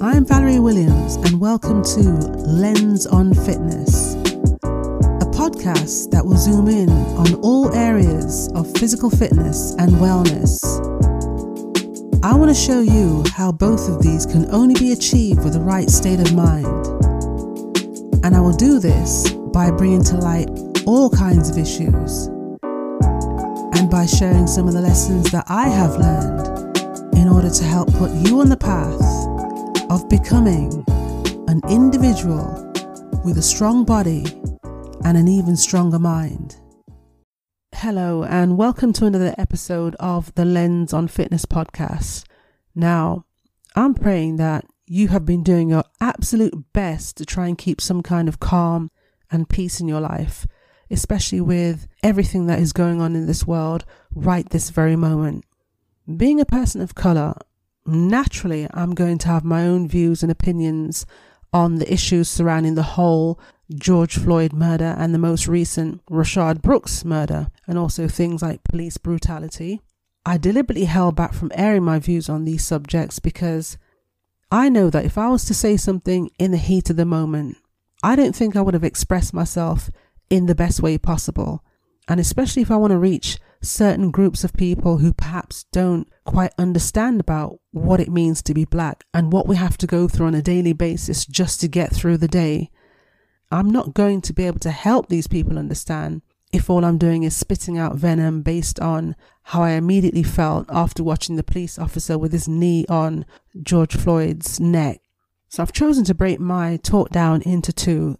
I'm Valerie Williams, and welcome to Lens on Fitness, a podcast that will zoom in on all areas of physical fitness and wellness. I want to show you how both of these can only be achieved with the right state of mind. And I will do this by bringing to light all kinds of issues and by sharing some of the lessons that I have learned in order to help put you on the path of becoming an individual with a strong body and an even stronger mind. Hello, and welcome to another episode of the Lens on Fitness podcast. Now, I'm praying that you have been doing your absolute best to try and keep some kind of calm and peace in your life, especially with everything that is going on in this world right this very moment. Being a person of color, naturally, I'm going to have my own views and opinions on the issues surrounding the whole George Floyd murder and the most recent Rayshard Brooks murder, and also things like police brutality. I deliberately held back from airing my views on these subjects because I know that if I was to say something in the heat of the moment, I don't think I would have expressed myself in the best way possible. And especially if I want to reach certain groups of people who perhaps don't quite understand about what it means to be black and what we have to go through on a daily basis just to get through the day. I'm not going to be able to help these people understand if all I'm doing is spitting out venom based on how I immediately felt after watching the police officer with his knee on George Floyd's neck. So I've chosen to break my talk down into two.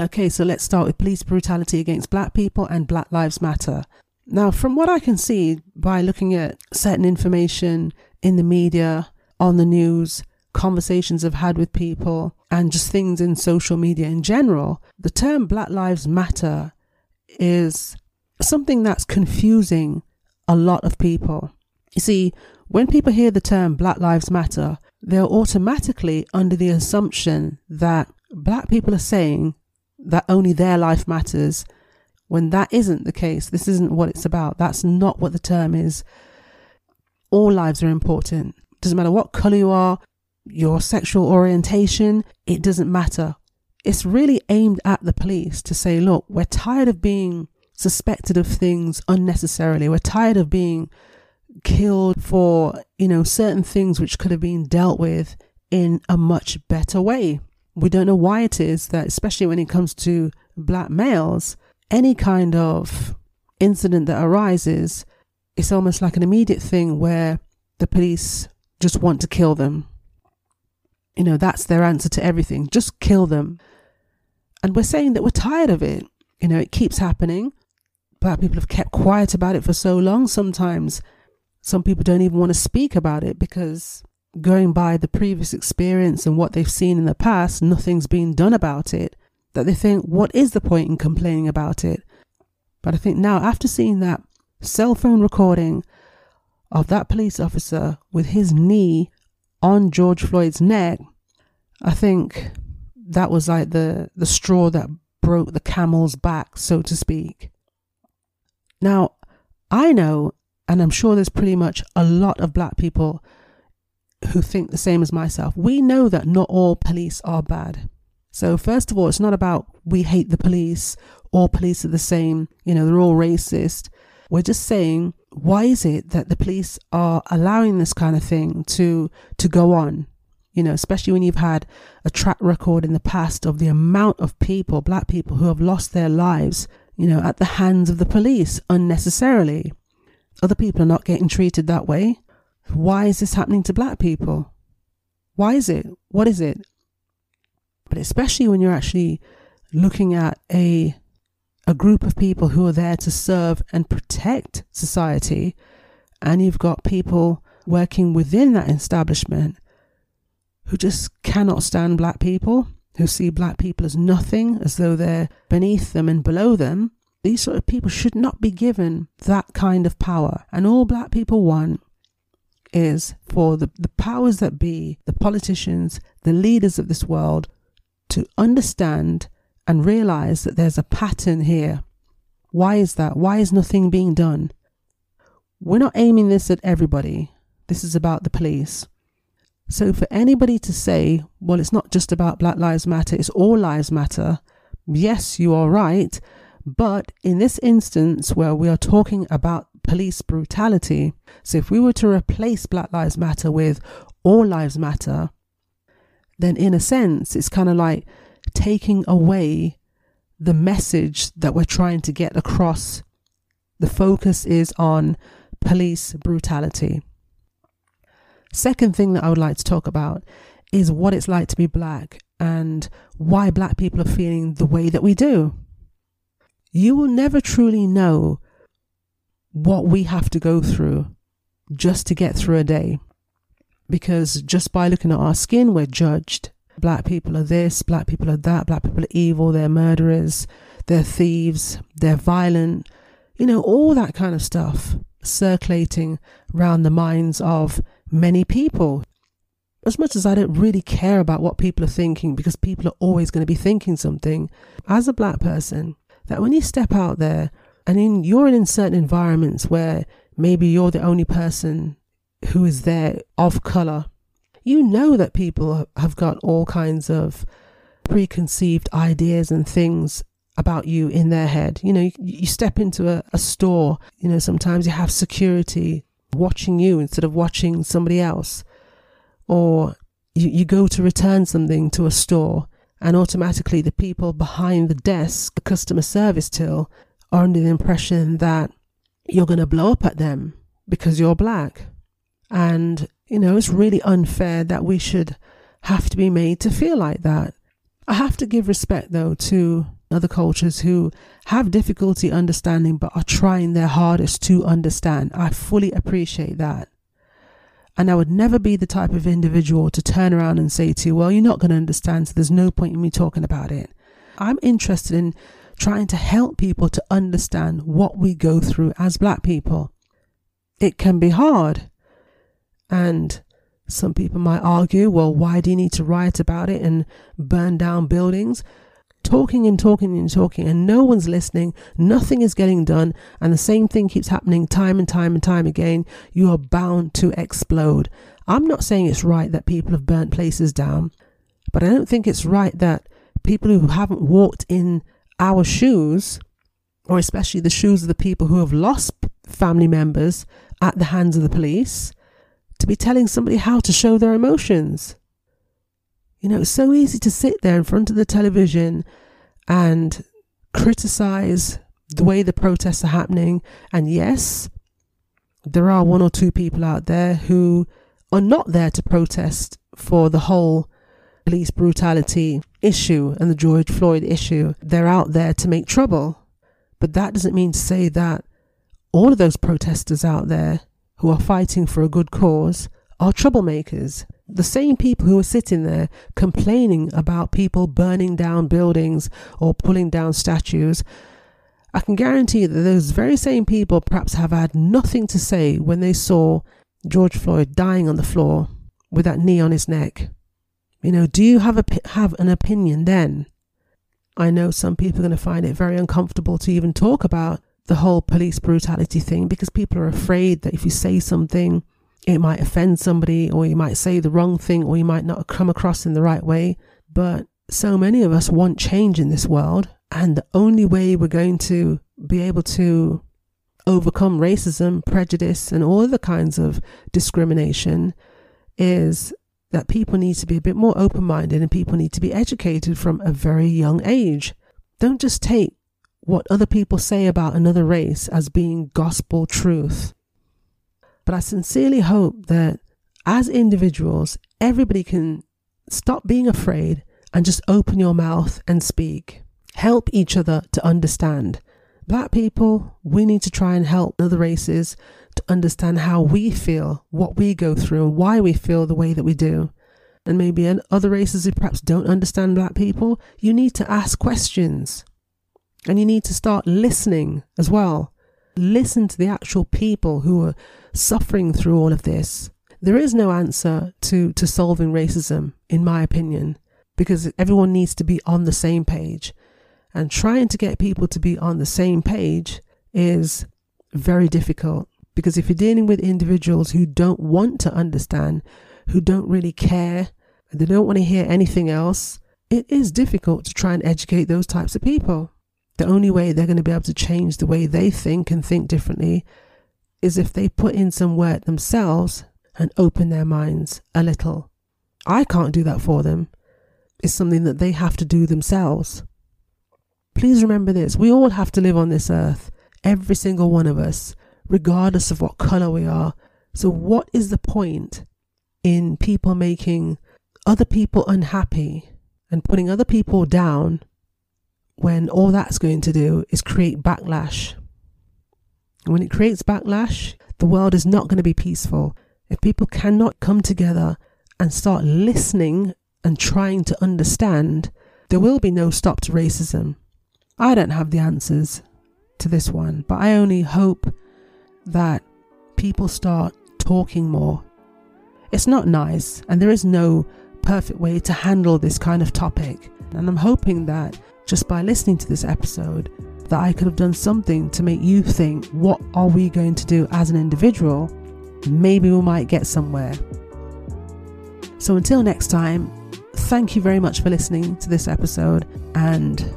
Okay, so let's start with police brutality against black people and Black Lives Matter. Now, from what I can see by looking at certain information in the media, on the news, conversations I've had with people, and just things in social media in general, the term Black Lives Matter is something that's confusing a lot of people. You see, when people hear the term Black Lives Matter, they're automatically under the assumption that black people are saying that only their life matters when that isn't the case. This isn't what it's about. That's not what the term is. All lives are important. Doesn't matter what color you are, your sexual orientation, it doesn't matter. It's really aimed at the police to say, look, we're tired of being suspected of things unnecessarily. We're tired of being killed for, you know, certain things which could have been dealt with in a much better way. We don't know why it is that, especially when it comes to black males, any kind of incident that arises, it's almost like an immediate thing where the police just want to kill them. You know, that's their answer to everything. Just kill them. And we're saying that we're tired of it. You know, it keeps happening. Black people have kept quiet about it for so long. Sometimes some people don't even want to speak about it because going by the previous experience and what they've seen in the past, nothing's been done about it that they think, what is the point in complaining about it? But I think now, after seeing that cell phone recording of that police officer with his knee on George Floyd's neck, I think that was like the, the straw that broke the camel's back, so to speak. Now, I know, and I'm sure there's pretty much a lot of black people who think the same as myself. We know that not all police are bad. So, first of all, it's not about we hate the police, all police are the same, you know, they're all racist. We're just saying, why is it that the police are allowing this kind of thing to to go on? You know, especially when you've had a track record in the past of the amount of people, black people, who have lost their lives, you know, at the hands of the police unnecessarily. Other people are not getting treated that way. Why is this happening to black people? Why is it? What is it? But especially when you're actually looking at a a group of people who are there to serve and protect society, and you've got people working within that establishment who just cannot stand black people, who see black people as nothing, as though they're beneath them and below them. These sort of people should not be given that kind of power. And all black people want is for the, the powers that be, the politicians, the leaders of this world, to understand and realize that there's a pattern here. Why is that? Why is nothing being done? We're not aiming this at everybody. This is about the police. So, for anybody to say, well, it's not just about Black Lives Matter, it's all lives matter, yes, you are right. But in this instance, where we are talking about police brutality, so if we were to replace Black Lives Matter with All Lives Matter, then in a sense, it's kind of like taking away the message that we're trying to get across. The focus is on police brutality. Second thing that I would like to talk about is what it's like to be black and why black people are feeling the way that we do. You will never truly know what we have to go through just to get through a day. Because just by looking at our skin, we're judged. Black people are this, black people are that, black people are evil, they're murderers, they're thieves, they're violent, you know, all that kind of stuff circulating around the minds of many people. As much as I don't really care about what people are thinking, because people are always going to be thinking something, as a black person, that when you step out there and in, you're in certain environments where maybe you're the only person who is there of color, you know that people have got all kinds of preconceived ideas and things about you in their head. You know, you, you step into a, a store, you know, sometimes you have security watching you instead of watching somebody else. Or you, you go to return something to a store and automatically the people behind the desk, the customer service till, are under the impression that you're going to blow up at them because you're black. And, you know, it's really unfair that we should have to be made to feel like that. I have to give respect, though, to other cultures who have difficulty understanding but are trying their hardest to understand. I fully appreciate that. And I would never be the type of individual to turn around and say to you, well, you're not going to understand, so there's no point in me talking about it. I'm interested in trying to help people to understand what we go through as black people. It can be hard. And some people might argue, well, why do you need to write about it and burn down buildings? Talking and talking and talking, and no one's listening, nothing is getting done, and the same thing keeps happening time and time and time again, you are bound to explode. I'm not saying it's right that people have burnt places down, but I don't think it's right that people who haven't walked in our shoes, or especially the shoes of the people who have lost family members at the hands of the police, to be telling somebody how to show their emotions. You know, it's so easy to sit there in front of the television and criticize the way the protests are happening. And yes, there are one or two people out there who are not there to protest for the whole police brutality issue and the George Floyd issue. They're out there to make trouble. But that doesn't mean to say that all of those protesters out there who are fighting for a good cause are troublemakers. The same people who are sitting there complaining about people burning down buildings or pulling down statues, I can guarantee that those very same people perhaps have had nothing to say when they saw George Floyd dying on the floor with that knee on his neck. You know, do you have a have an opinion then? I know some people are going to find it very uncomfortable to even talk about the whole police brutality thing because people are afraid that if you say something, it might offend somebody, or you might say the wrong thing, or you might not come across in the right way. But so many of us want change in this world, and the only way we're going to be able to overcome racism, prejudice, and all the kinds of discrimination is that people need to be a bit more open minded and people need to be educated from a very young age. Don't just take what other people say about another race as being gospel truth. But I sincerely hope that as individuals, everybody can stop being afraid and just open your mouth and speak. Help each other to understand. Black people, we need to try and help other races understand how we feel, what we go through, and why we feel the way that we do. And maybe in other races who perhaps don't understand black people, you need to ask questions. And you need to start listening as well. Listen to the actual people who are suffering through all of this. There is no answer to, to solving racism, in my opinion, because everyone needs to be on the same page. And trying to get people to be on the same page is very difficult because if you're dealing with individuals who don't want to understand, who don't really care and they don't want to hear anything else, it is difficult to try and educate those types of people. The only way they're going to be able to change the way they think and think differently is if they put in some work themselves and open their minds a little. I can't do that for them. It's something that they have to do themselves. Please remember this we all have to live on this earth, every single one of us, regardless of what colour we are. So, what is the point in people making other people unhappy and putting other people down when all that's going to do is create backlash? When it creates backlash, the world is not going to be peaceful. If people cannot come together and start listening and trying to understand, there will be no stop to racism. I don't have the answers to this one, but I only hope that people start talking more. It's not nice, and there is no perfect way to handle this kind of topic. And I'm hoping that just by listening to this episode, that I could have done something to make you think, what are we going to do as an individual? Maybe we might get somewhere. So until next time, thank you very much for listening to this episode and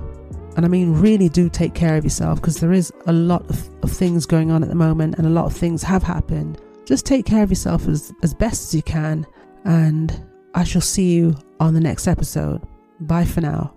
and I mean really do take care of yourself because there is a lot of, of things going on at the moment and a lot of things have happened. Just take care of yourself as, as best as you can and I shall see you on the next episode. Bye for now.